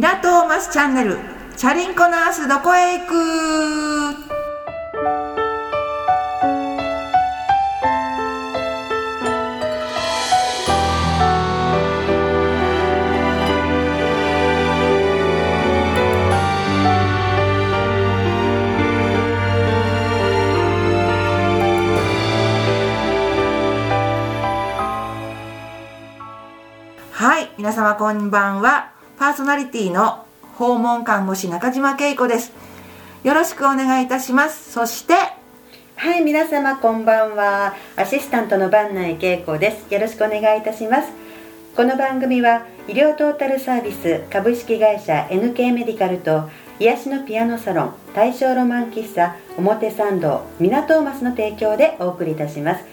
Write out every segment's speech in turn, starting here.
港をマスチャンネルチャリンコナースどこへ行く？はい皆様こんばんは。パーソナリティの訪問看護師中島恵子ですよろしくお願いいたしますそしてはい、皆様こんばんは。アシスタントの番内恵子です。よろしくお願いいたします。この番組は医療トータルサービス株式会社 NK メディカルと癒しのピアノサロン大正ロマン喫茶表参道港マスの提供でお送りいたします。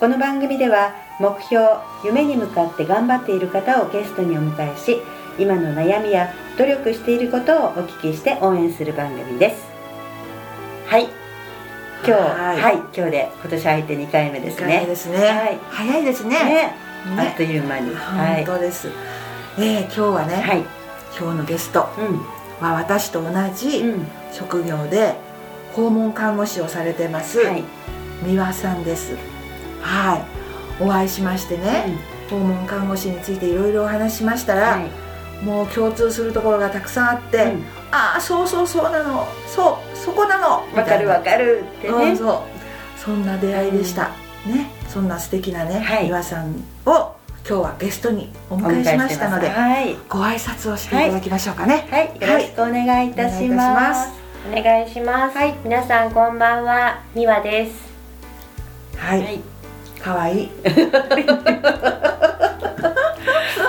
この番組では目標、夢に向かって頑張っている方をゲストにお迎えし、今の悩みや努力していることをお聞きして応援する番組です。はい。今日、ははいい、今日で今年入って2回目ですね。いですね、はい早いですねね、ねあっという間に。はい。本当です、えー今日はね、はい。今日のゲストうは私と同じん。うん。職業で訪問看護師をされてます、はい。三輪さんですはいお会いしましてね、訪問看護師についていろいろお話ししましたら、はい。もう共通するところがたくさんあって、うん。ああそうそうそうなのそうそこなのわかるわかるってね。うんそう。そんな出会いでした、ね。そんな素敵なね、はい。岩さんを今日はゲストにおお迎えしましたのではい。ご挨拶をしていただきましょうかね。はい。よろしくお願いいたしま。ます。お願いします。はい、皆さんこんばんは、みわです。はい、はい。かわいい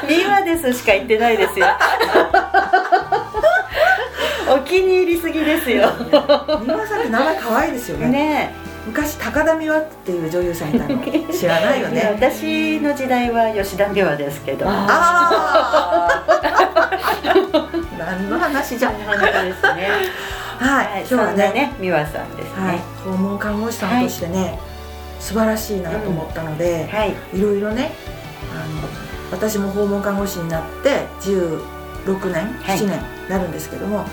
ミワですしか言ってないですよ。お気に入りすぎですよ。三輪さんって名前かわいいですよねね昔高田美和っていう女優さんいたの 知らないよえ。ね私の時代は吉田美和ですけど。ああ 何の話じゃん本当ですね。はい、今日はねね、美和さんですはいね。、訪問看護師さんとしてね、素晴らしいなと思ったので、はい。いろいろねあの私も訪問看護師になって16年、はい7年なるんですけども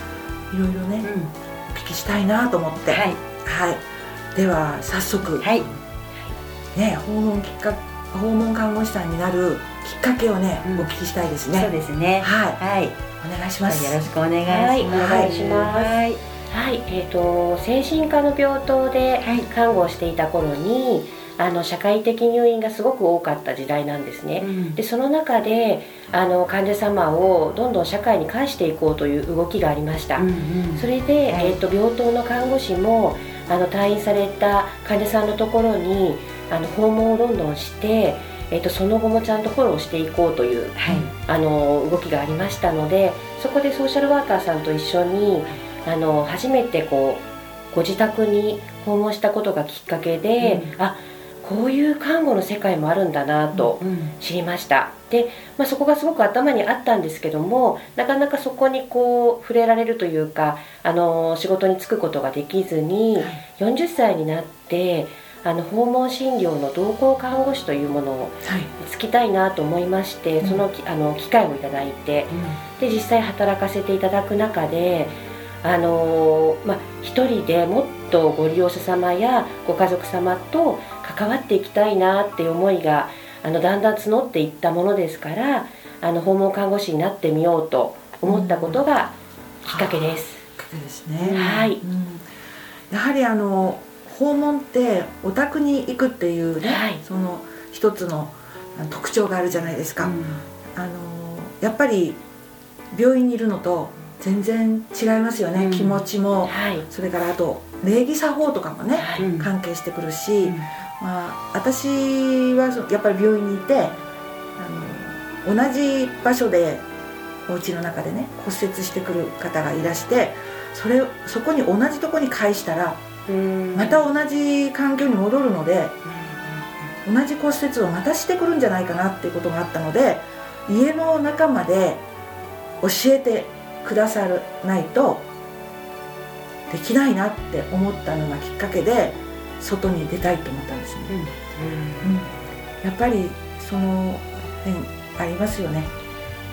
いろいろね、うん。お聞きしたいなと思ってはい。はいでは早速、はい。ね訪問きっか訪問看護師さんになるきっかけをね、うんお聞きしたいですねそうですね。はいはい。お願いします、よろしくお願いします。はいお願いしますはい。はい、えっ、と精神科の病棟ではい看護をしていた頃に、あの社会的入院がすごく多かった時代なんですね。うんでその中であの患者様をどんどん社会に返していこうという動きがありました。うんうんそれで、はいえー、と病棟の看護師もあの退院された患者さんのところにあの訪問をどんどんして、えー、とその後もちゃんとフォローしていこうというはい。あの動きがありましたのでそこでソーシャルワーカーさんと一緒にあの初めてこうご自宅に訪問したことがきっかけで、あこういう看護の世界もあるんだなとうん知りました。で、まあ、そこがすごく頭にあったんですけどもなかなかそこにこう触れられるというかあの仕事に就くことができずに、40歳になってあの訪問診療の同行看護師というものをはい。つきたいなと思いまして、うん。そのきあの機会をいただいてで実際働かせていただく中であのーまあ一人でもっとご利用者様やご家族様と関わっていきたいなっていう思いがあのだんだん募っていったものですからあの訪問看護師になってみようと思ったことがきっかけです。きっかけですね。はい。うん。やはりあの訪問ってお宅に行くっていうね、はい。その一つの特徴があるじゃないですか、うん。あのやっぱり病院にいるのと全然違いますよね、うん。気持ちも。はい、それからあと礼儀作法とかもね、はい。うん関係してくるし、うんまあ、私はそやっぱり病院にいてあの同じ場所でお家の中でね骨折してくる方がいらしてそれそこに同じとこに返したらうん。また同じ環境に戻るので同じ骨折をまたしてくるんじゃないかなっていうことがあったので家の中まで教えてくださらないとできないなって思ったのがきっかけで外に出たいと思ったんですね、うん。やっぱりその辺ありますよね。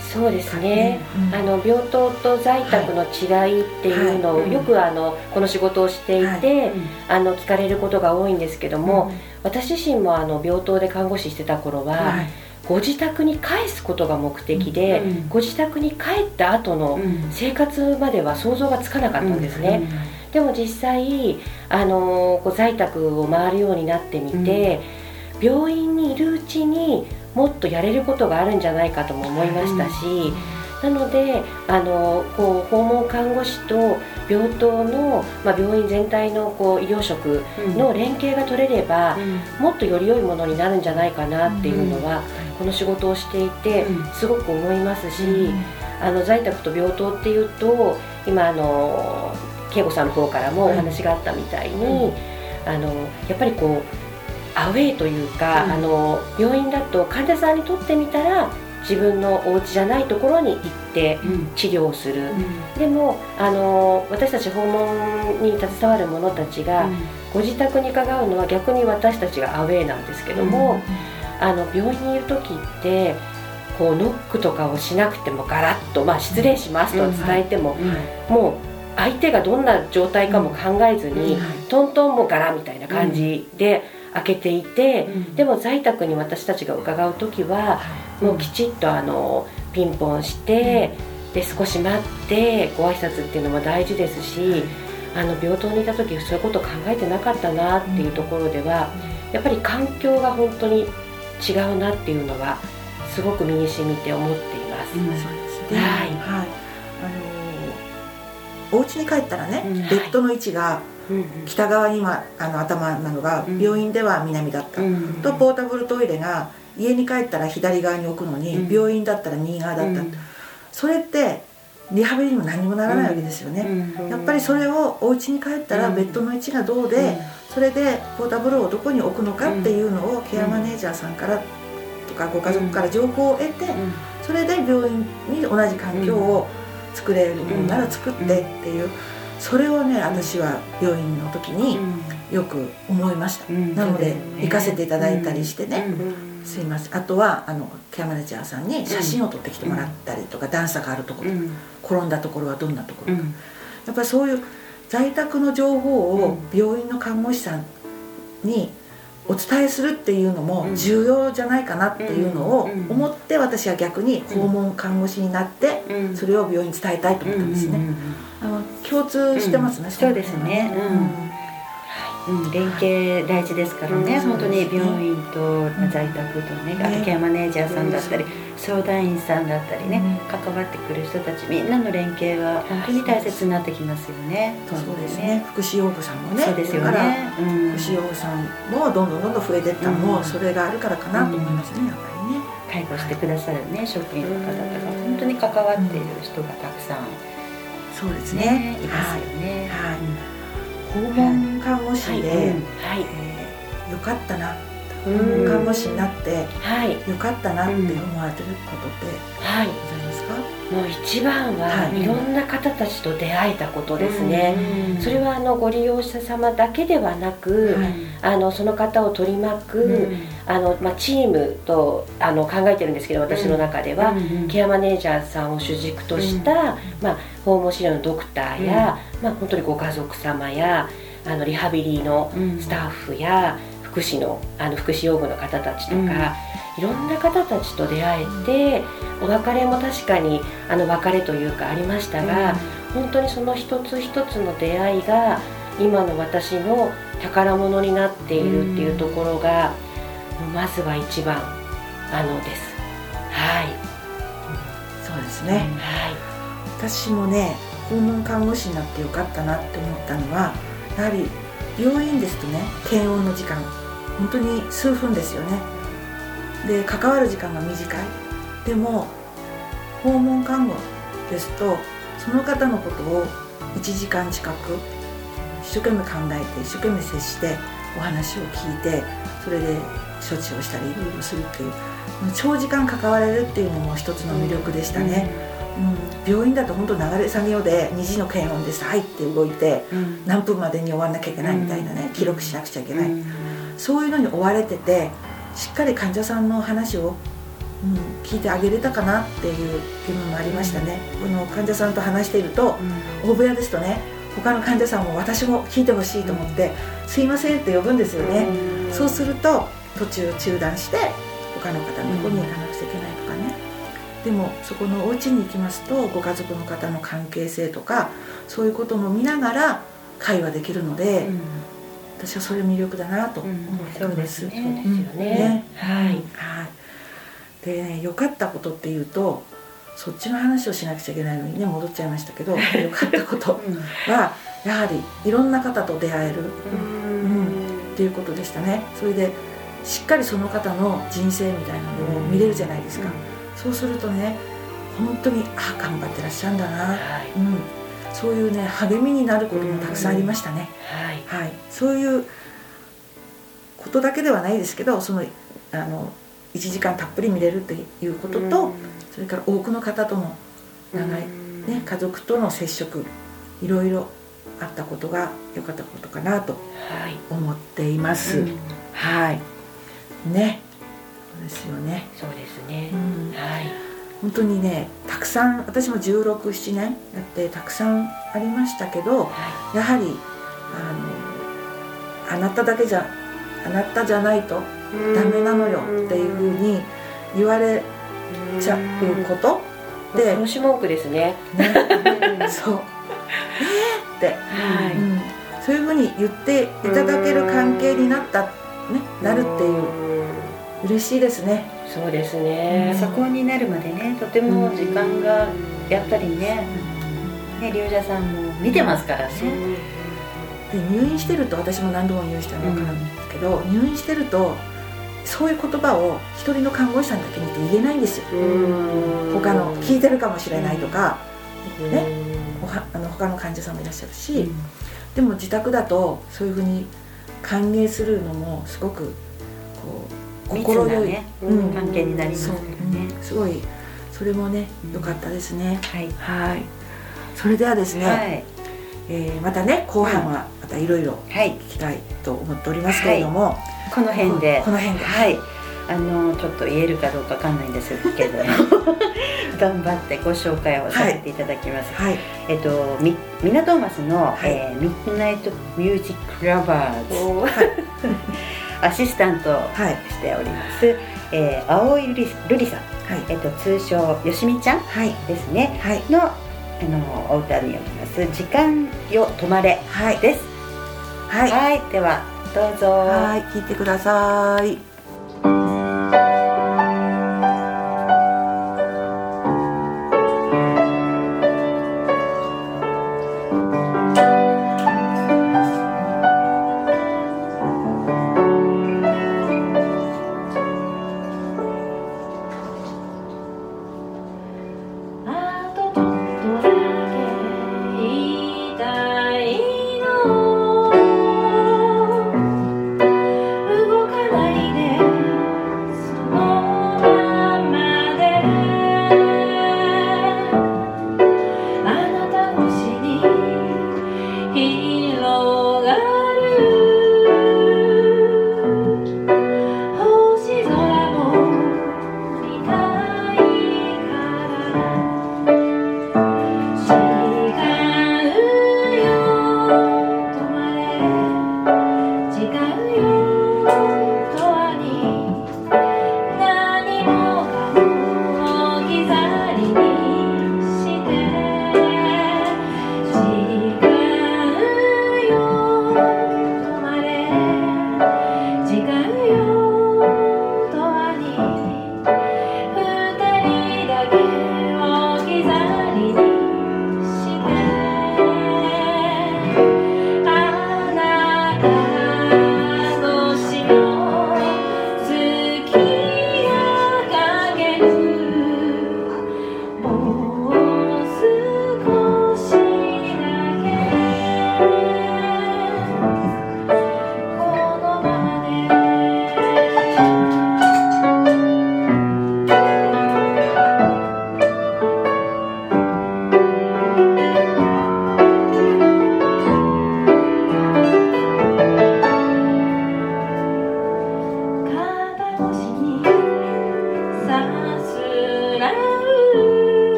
そうですね、うん。あの病棟と在宅の違いっていうのを、はい。よくあのこの仕事をしていて、あの聞かれることが多いんですけども、私自身もあの病棟で看護師してた頃は、はい。ご自宅に帰すことが目的で、うん。ご自宅に帰った後のうん。生活までは想像がつかなかったんですね、でも実際あのこう在宅を回るようになってみて、病院にいるうちにもっとやれることがあるんじゃないかとも思いましたし、なのであのこう訪問看護師と病棟の、まあ、病院全体のこう医療職の連携が取れれば、もっとより良いものになるんじゃないかなっていうのは、この仕事をしていてうん。すごく思いますし、あの在宅と病棟っていうと今あの恵子さんの方からもお話があったみたいに、あのやっぱりこうアウェイというか、うん。あの病院だと患者さんにとってみたら自分のお家じゃないところに行って治療をする、でもあの私たち訪問に携わる者たちが、ご自宅に伺うのは逆に私たちがアウェイなんですけども、あの病院にいる時ってこうノックとかをしなくてもガラッと、まあ、失礼しますと伝えても、もう相手がどんな状態かも考えずに、トントンもガラみたいな感じで開けていて、でも在宅に私たちが伺う時はもうきちっとあのピンポンして、で少し待ってご挨拶っていうのも大事ですし、あの病棟にいた時そういうこと考えてなかったなっていうところでは、やっぱり環境が本当に違うなっていうのはすごく身に染みて思っています。そうですね。はい。はいお家に帰ったらね、うん。ベッドの位置がうんうん。北側に、まあ、あの頭なのが、うん。病院では南だった、とポータブルトイレが家に帰ったら左側に置くのに、うん。病院だったら右側だった、それってリハビリにも何にもならないわけですよね、やっぱりそれをお家に帰ったらうん。ベッドの位置がどうで、それでポータブルをどこに置くのかっていうのをケアマネージャーさんからとかご家族から情報を得て、それで病院に同じ環境を作れるものなら作ってっていう、それをね私は病院の時によく思いました、なので行かせていただいたりしてね、すいません。あとはあのケアマネージャーさんに写真を撮ってきてもらったりとか、段差があるところとか、転んだところはどんなところか、やっぱりそういう在宅の情報を病院の看護師さんにお伝えするっていうのも重要じゃないかなっていうのを思って私は逆に訪問看護師になってそれを病院に伝えたいと思ったんですね。あの共通してますね、うん。そうですね。うん、連携大事ですからね、うん本当に病院と在宅とね、あとケアマネージャーさんだったり、相談員さんだったりね、関わってくる人たちみんなの連携は本当に大切になってきますよね。そうですね。福祉養護さんもね。そうですよね。うん福祉養護さんもどんどんどんどん増えてったのもそれがあるからかなと思いますね、やっぱりね。介護してくださるね職員の方とか本当に関わっている人がたくさんそうですねね。いますよね。はい訪問看護師で、はいえはい、ーよかったな、うん看護師になってはい、よかったなって思われてることってはい、ございますか？もう一番は、はい。い、ろんな方たちと出会えたことですね。それはあのご利用者様だけではなく、はい。あのその方を取り巻く、あのまあ、チームとあの考えてるんですけど私の中では、ケアマネージャーさんを主軸とした、まあ、訪問治療のドクターや、まあ、本当にご家族様やあのリハビリのスタッフや福祉のあの福祉用具の方たちとか、うん。いろんな方たちと出会えてお別れも確かにあの別れというかありましたが、本当にその一つ一つの出会いが今の私の宝物になっているっていうところが、まずは一番あのです。はい、そうですね。はい。私もね訪問看護師になってよかったなって思ったのはやはり病院ですとね検温の時間本当に数分ですよね。で関わる時間が短い。でも訪問看護ですとその方のことを1時間近く一生懸命考えて一生懸命接してお話を聞いてそれで処置をしたりいろいろするっていう長時間関われるっていうのも一つの魅力でしたね、うん、病院だと本当流れ作業で2時の検温ですはいって動いて何分までに終わんなきゃいけないみたいなね記録しなくちゃいけない、そういうのに追われててしっかり患者さんの話をうん、聞いてあげれたかなっていう気分もありましたね、この患者さんと話していると大部屋ですとね他の患者さんも私も聞いてほしいと思って「すいません」って呼ぶんですよね、そうすると途中中断して他の方のとこに行かなくちゃいけないとかね、でもそこのお家に行きますとご家族の方の関係性とかそういうことも見ながら会話できるので、私はそれ魅力だなと思ってます、そうですね。そうですよね。はい、はい。でね良かったことっていうとそっちの話をしなくちゃいけないのにね戻っちゃいましたけど良かったことはやはりいろんな方と出会える、うん。っていうことでしたね。それでしっかりその方の人生みたいなのを見れるじゃないですか、そうするとね本当にあ頑張ってらっしゃるんだな、はい。うん、そういうね励みになることもたくさんありましたね、はい。はい、そういうことだけではないですけどそのあの1時間たっぷり見れるっていうことと、それから多くの方との長い、ね、家族との接触いろいろあったことが良かったことかなとはい。思っています、はい。ね。そうですよね、そうですね。うん、はい本当にねたくさん私も167年やってたくさんありましたけどはやはりあのあなただけじゃあなたじゃないといダメなのよっていうふうに言われちゃうこと。で、調子文句ですね。ね、は そう。えーって、い。うん、そういうふうに言っていただける関係になった、ね、なるっていう。嬉しいですねそうですね。そこになるまでねとても時間がやっぱりねね龍者さんも見てますからね。で入院してると私も何度も入院したの分かるんですけど、入院してるとそういう言葉を一人の看護師さんだけにって言えないんですよ。他の聞いてるかもしれないとか、ねおはあの他の患者さんもいらっしゃるし、でも自宅だとそういうふうに歓迎するのもすごくこう密心よい、なねうん。関係になりますからう。ん。ねすごい。それもねうん良かったですね、はい。はい。それではですね、はい。えーまたね後半はまたいろいろはい。聞きたいと思っておりますけれども、この辺で。この辺で。はい。あのちょっと言えるかどうかわかんないんですけど 頑張ってご紹介をさせていただきます、はい。えっとミミナトーマスの、はい。えーミッドナイトミュージックラバーズアシスタントをはいしております、えー、青井瑠璃さん、はい。えっと通称よしみちゃんはい。ですね。はい。のあのお歌によります「時間よ止まれはい」です。はい。はい、ではどうぞ。はい。聞いてください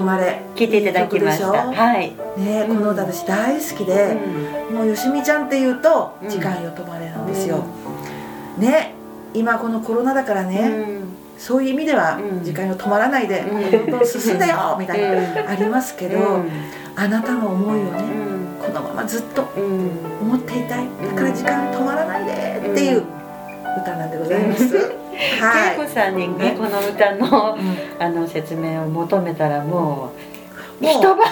まれ。聞いていただきました。はい、ねこの歌私大好きで、もうよしみちゃんっていうとうん。時間よ止まれなんですよ、ね今このコロナだからね、うん。そういう意味ではうん。時間よ止まらないで、うん。どんどん進んでよみたいな、うん。ありますけど、うん。あなたの思いをね、うん。このままずっとうん。思っていたい。だから時間止まらないでっていう歌なんでございます、はい。恵子さんにねこの歌のうん。あの説明を求めたらもうもう一晩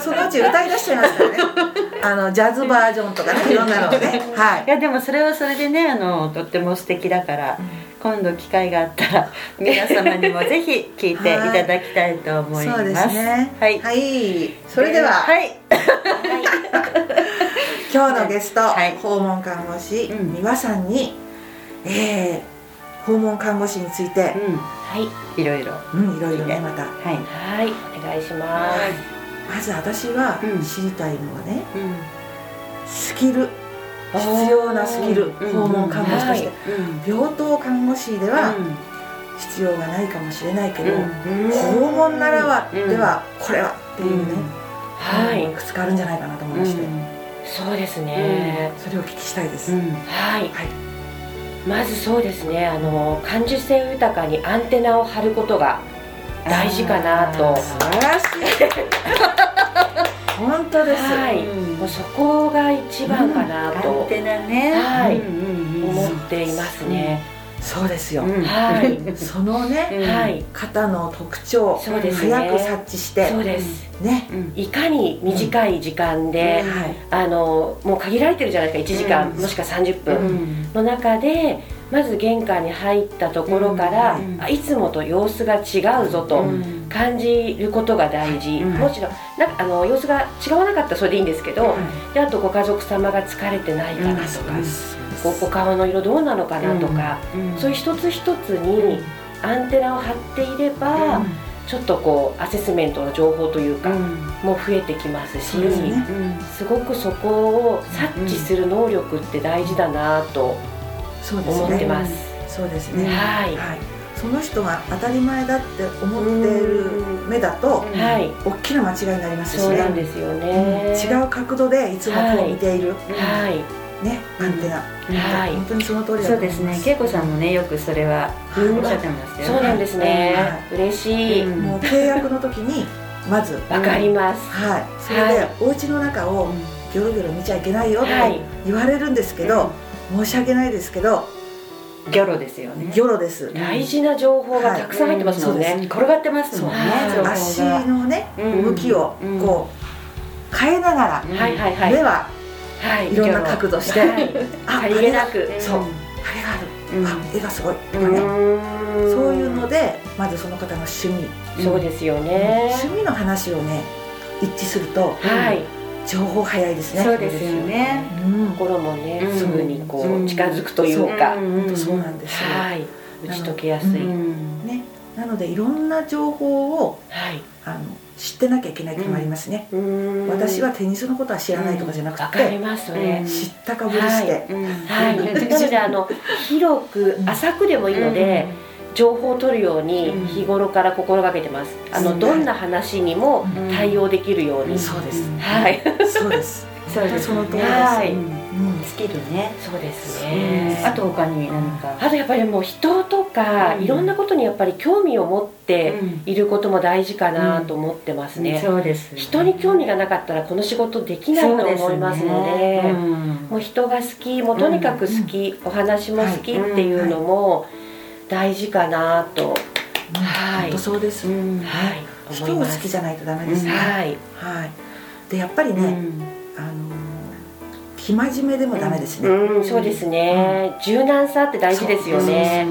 そのう。ち歌い出しちゃいますからね。あのジャズバージョンとかねいろんなのをね。はい。いやでもそれはそれでねあのとっても素敵だから今度機会があったら皆様にもぜひ聞いていただきたいと思います。そうですね。はい。はい。それでは、はい。今日のゲスト、はい。訪問看護師うん。美和さんに、えー訪問看護師について、はいうん。い。ろいろ。うん、いろいろねまた。はい。はい。お願いします。まず私はうん。知りたいのはね、うん。スキル。必要なスキル。うん。訪問看護師として、うん。病棟看護師では必要がないかもしれないけど、訪問ならばではこれは。っていうね、はい。いくつかあるんじゃないかなと思いまして、そうですね、それをお聞きしたいです、うん。はい、はいまずそうですねあの感受性豊かにアンテナを張ることが大事かなと。素晴らしい。本当です、はい、うんもうそこが一番かなアンとテナね。はい。うんうんうん。思っていますね、そうですよ、うん。はい。そのね、うん。はい。方の特徴をそうですね。早く察知してそうです。ね、うん。いかに短い時間で、はい。あのもう限られてるじゃないですか1時間、うん。もしくは30う分。ん。の中でまず玄関に入ったところから、うん。あいつもと様子が違うぞとうん。感じることが大事、うん。もちろんなんかあの様子が違わなかったらそれでいいんですけど、であとご家族様が疲れてないかなとか、こうお顔の色どうなのかなとか、うんそういう一つ一つにアンテナを張っていれば、ちょっとこうアセスメントの情報というか、も増えてきますしね。すごくそこを察知する能力って大事だなとそうですね。思ってます。そうですね、はい。はい、その人が当たり前だって思っている目だとうんはい、大きな間違いになりますしそうなんねですようん。ね。違う角度でいつもこう見ている、はい、ねアンテナ、はい。本当にその通りだそうですすね恵子さんもねよくそれはうんおっしゃってますよね。そうなんですね。嬉しい。うん。もう契約の時にまず。わかります。はい。それで、はいお家の中をギョロギョロ見ちゃいけないよってはい。言われるんですけど、申し訳ないですけどギョロですよね。ギョロです、大事な情報がたくさん入ってますもんね。はい転がってますもんね足のねうん。向きをうん。こう変えながら、うん。はいはいはい。目ははい。いろんな角度して、はい。あさりげなく。そう。あれがある、うん。あ絵がすごい。とうかね、そういうのでまずその方の趣味、そうですよね。趣味の話をね一致するとはい。情報早いですね。そうですよね。うん。心もねうん。すぐにこうんう。近づくというか。うん。そうなんですよ、はい。打ち解けやすい。うん。ね。なのでいろんな情報をはい。あの知ってなきゃいけない時もありますね、うーん。私はテニスのことは知らないとかじゃなくわかりて、ますそれ。知ったかぶりして、うん。はい。なので あの広く浅くでもいいので。情報を取るようにうん。日頃から心がけてます。あうん。のどんな話にもうん。対応できるように。そうです。はい。そうです。そうです。その通りです、はいうん。うんスキルね。そうですうんね。あと他に何か？あとやっぱりもう人とかうん。いろんなことにやっぱり興味を持ってうん。いることも大事かなと思ってますね。そうです人に興味がなかったらこの仕事できないと思いますので。もう人が好きもうとにかく好き、お話も好きっていうのも大事かなと、はい。そうです、うん。はい。人を好きじゃないとダメですね、はい。はい。でやっぱりね、生真面目でもダメですね、うんそうですね、柔軟さって大事ですよね。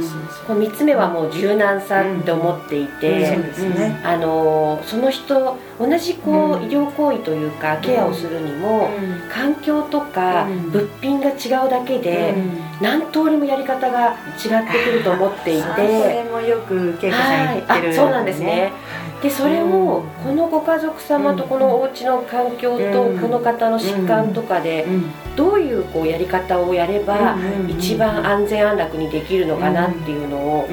こう3つ目はもう柔軟さって思っていて、ね、あのその人同じこう、うん。医療行為というかケアをするにも、環境とかうん。物品が違うだけで、何通りもやり方が違ってくると思っていて、それもよく恵子さん言ってる、はい、あそうなんですね。でそれをうんこのご家族様とこのお家の環境とうん。この方の疾患とかでどういうこうやり方をやればうん一番安全安楽にできるのかなっていうのを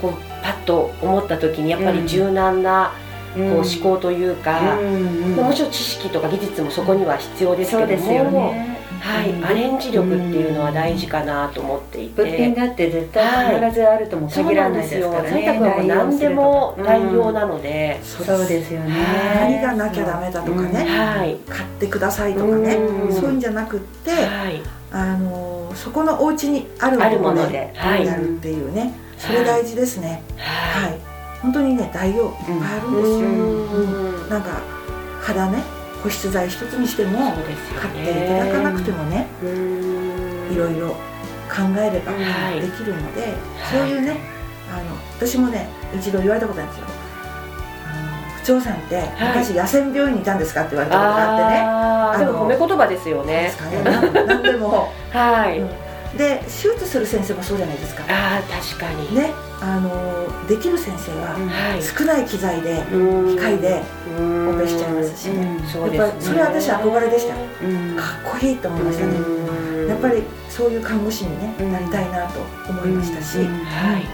こうパッと思った時にやっぱり柔軟なこう思考というか、うんもちろん知識とか技術もそこには必要ですけども。そうですよねはい、うん。アレンジ力っていうのは大事かなと思っていて、物品だって絶対必ずあるとも限らないなんですよ。ですからねはもう何でも代用なの、ので、うん。そうですよね。何がなきゃダメだとかね。はい。買ってくださいとかね。うん。そういうんじゃなくってはい。あのそこのお家にあるももので。ので、はいやるっていうね。それ大事ですね。ははい。本当にね代用いっぱいあるんですよ。うん。なんか肌ね保湿剤一つにしても買ねっていただかなくてもねうん。いろいろ考えればはい。できるので、そういうねあの私もね一度言われたことあるんですよ。あの不調さんって昔野戦病院にいたんですかって言われたことがあってね。あーであのも褒め言葉ですよそうでねすかね。なんなんでも。はい、うんで手術する先生もそうじゃないですか。ああ確かに、ねあのできる先生ははい。少ない機材でうん。機械でうん。オペしちゃいますしね。やっぱりそれ私憧れでした。うん。かっこいいと思いましたね。うん。やっぱりそういう看護師に、ねうん。なりたいなと思いましたし、うん。はい。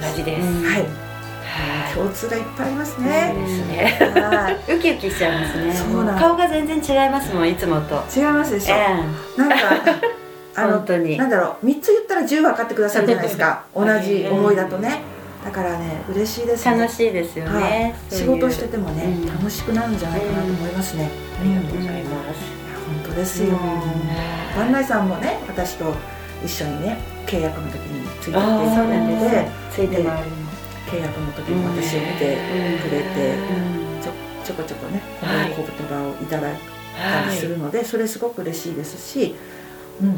同じです、うんはい。はい。共通がいっぱいありますそうね。ですね。はい。ウキウキしちゃいますね。顔が全然違いますもんいつもと。違いますでしょ。えなんかえあの本当に。なんだろう三つ言ったら十分かってくださるじゃないですか。同じ思いだとね。だからね嬉しいですね。楽しいですよはい。ね、仕事しててもね、うん。楽しくなるんじゃないかなと思いますね。ありがとうございます、いや本当ですよ。うん。万内さんもね私と一緒にね契約の時についてってあーそうなんですでついて回るの契約の時に私を見てくれて、ちょちょこちょこね、はい。お言葉をいただいたはりするので、それすごく嬉しいですし、うんい、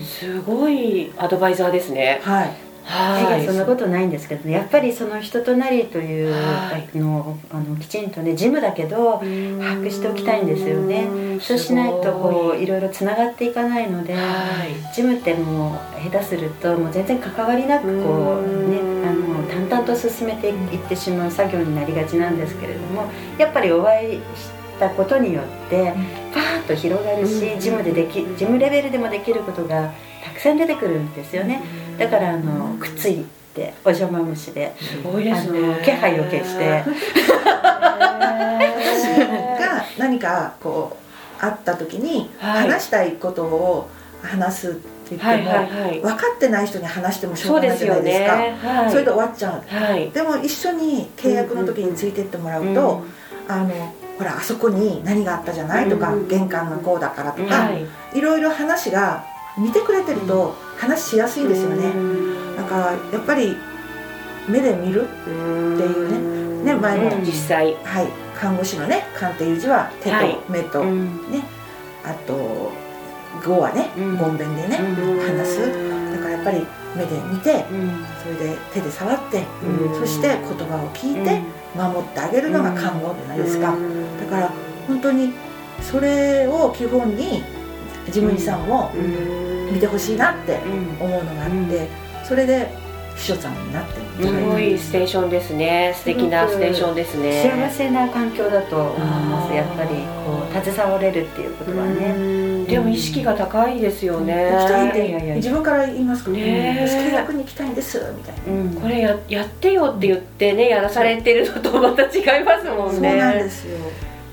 すごいアドバイザーですね。はい、はい。そんなことないんですけどね。やっぱりその人となりというはい。のをあのきちんとねジムだけど把握しておきたいんですよね。うんそうしないとこうすい。ろいろつながっていかないのではい。ジムってもう下手するともう全然関わりなくこうねうん。あの淡々と進めていってしまう作業になりがちなんですけれどもやっぱりお会いしたことによってパーッと広がるしうんジムでできジムレベルでもできることがたくさん出てくるんですよね。だからあのくっついてお邪魔虫ですごいですね。あの気配を消して。私が何かこう会った時にはい。話したいことを話すって言っても、はいはいはい。分かってない人に話してもしょそううがないじゃなですよいですか。ね。はい。それで終わっちゃう。はい。でも一緒に契約の時についてってもらうと、あのほらあそこに何があったじゃない？とか、うん。玄関がこうだからとうんか、はい。いろいろ話が見てくれてると話しやすいんですよね。だからやっぱり目で見るっていうね。ね前も実際。はい。看護師のね鑑定いう字は手とはい。目と、うん。あと語はね、うん。ごんべんでね、うん。話す。だからやっぱり目で見てうん。それで手で触って、うん。そして言葉を聞いて守ってあげるのが看護じゃないですか、だから本当にそれを基本に事務員さんも見てほしいなってうん思うのがあって、それで秘書さんになってすごいステーションですね。素敵なステーションですね。幸せな環境だと思いますやっぱりこう携われるっていうことはね。うん。でも意識が高いですよね。行きたいって。いやいや自分から言いますから、ね。私契約に行きたいんですみたいな、うん。これややってよって言ってねやらされてるのとまた違いますもんね。そうなんですよ。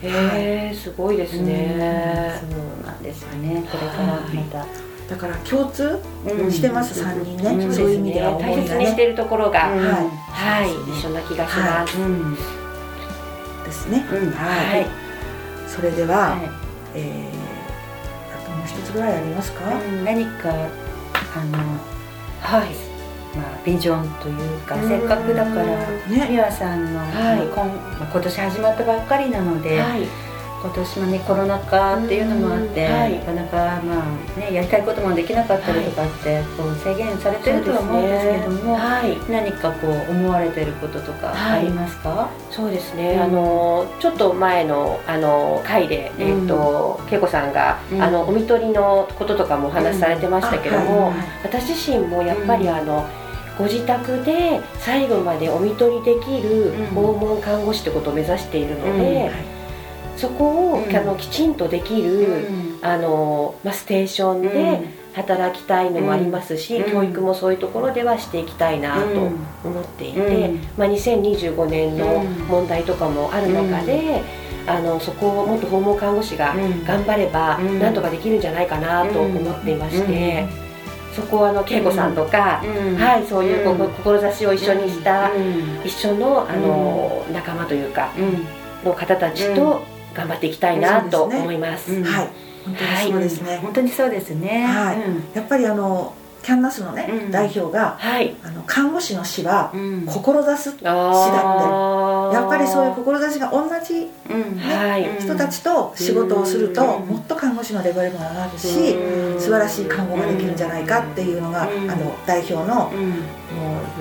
へえすごいですうん。ねそうなんですよね。これからまただから共通うん。してます、三人ね、うん。そういう意味では思大いがね。切にしてるところが、うん。はい。はい。一緒な気がします、うんですね、うん。はい、それでは、はい。えーあともう一つぐらいありますか、うん。何かあのはい。まあ、ビジョンというかうん。せっかくだからね。美和さんの、はい。今まあ今年始まったばっかりなので、はい今年もねコロナ禍っていうのもあって、うんはい。なかなかまあねやりたいこともできなかったりとかって、こう制限されてるとは思うんですけども、はい。何かこう思われてることとかはい。ありますか？そうですね、うん。あのちょっと前のあの回で、えっ、と恵子さんが、うん。あのお見取りのこととかもお話しされてましたけども、私自身もやっぱりうん。あの、ご自宅で最後までお見取りできるうん。訪問看護師ってことを目指しているので、うんそこを、うん。あのきちんとできる、あのまあ、ステーションで働きたいのもありますし、うん。教育もそういうところではしていきたいなと思っていて、うんまあ、2025年のうん。問題とかもある中で、あのそこをもっと訪問看護師がうん。頑張ればうん。なんとかできるんじゃないかなと思っていまして、そこはあの恵子さんとか、はい、そういうこうん。志を一緒にした、うん。一緒のあの、仲間というかうん。の方たちと頑張っていきたいなと思います。うん。はい。本当にそうですね、本当にそうですね。はい。やっぱりあのキャンナスのね、うん。代表がはい、あの看護師の死はうん。志すあー。やっぱりそういう志が同じうん。はい。うん人たちと仕事をすると、うん。もっと看護師のレベルも上がるし、うん。素晴らしい看護ができるんじゃないかっていうのが、うん。あの代表のもうん。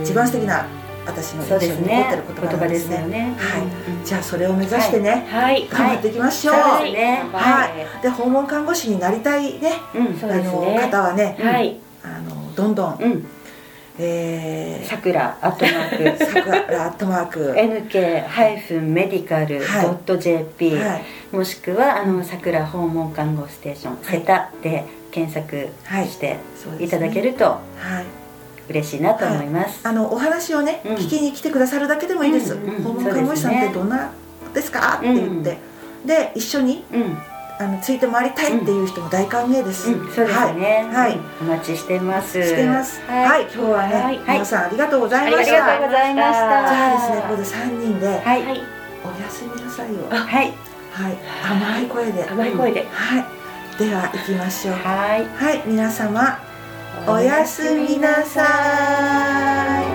う一番素敵な私の印象に残ってる言葉なんですね。よね。はい。うん。じゃあそれを目指してね、はい、頑張っていきましょう、そうですね。はい。で訪問看護師になりたいねうん。そうあのね方はね、はい、あのどんどん、うん。えさくらアットマーー、クさくらアットマーク NK-medical.jp、はい。もしくはあのさくら訪問看護ステーション、セタで検索していただけるとはい嬉しいなと思います、あのお話をね、うん。聞きに来てくださるだけでもいいです、訪問看護師さんってどんなですか？って言って、で一緒にうん。あのついて回りたいっていう人も大歓迎です、うん、そうですね、はい、はい。うんお待ちしてます。してます。はい、はい、今日はね、はい。皆さんありがとうございありました。がとうございました。じゃあですねここで3人ではい。はい、おやすみなさいよ。はい。はい。甘い声で。甘い声で、はい。では行きましょう。はい。はい。皆様おやすみなさい。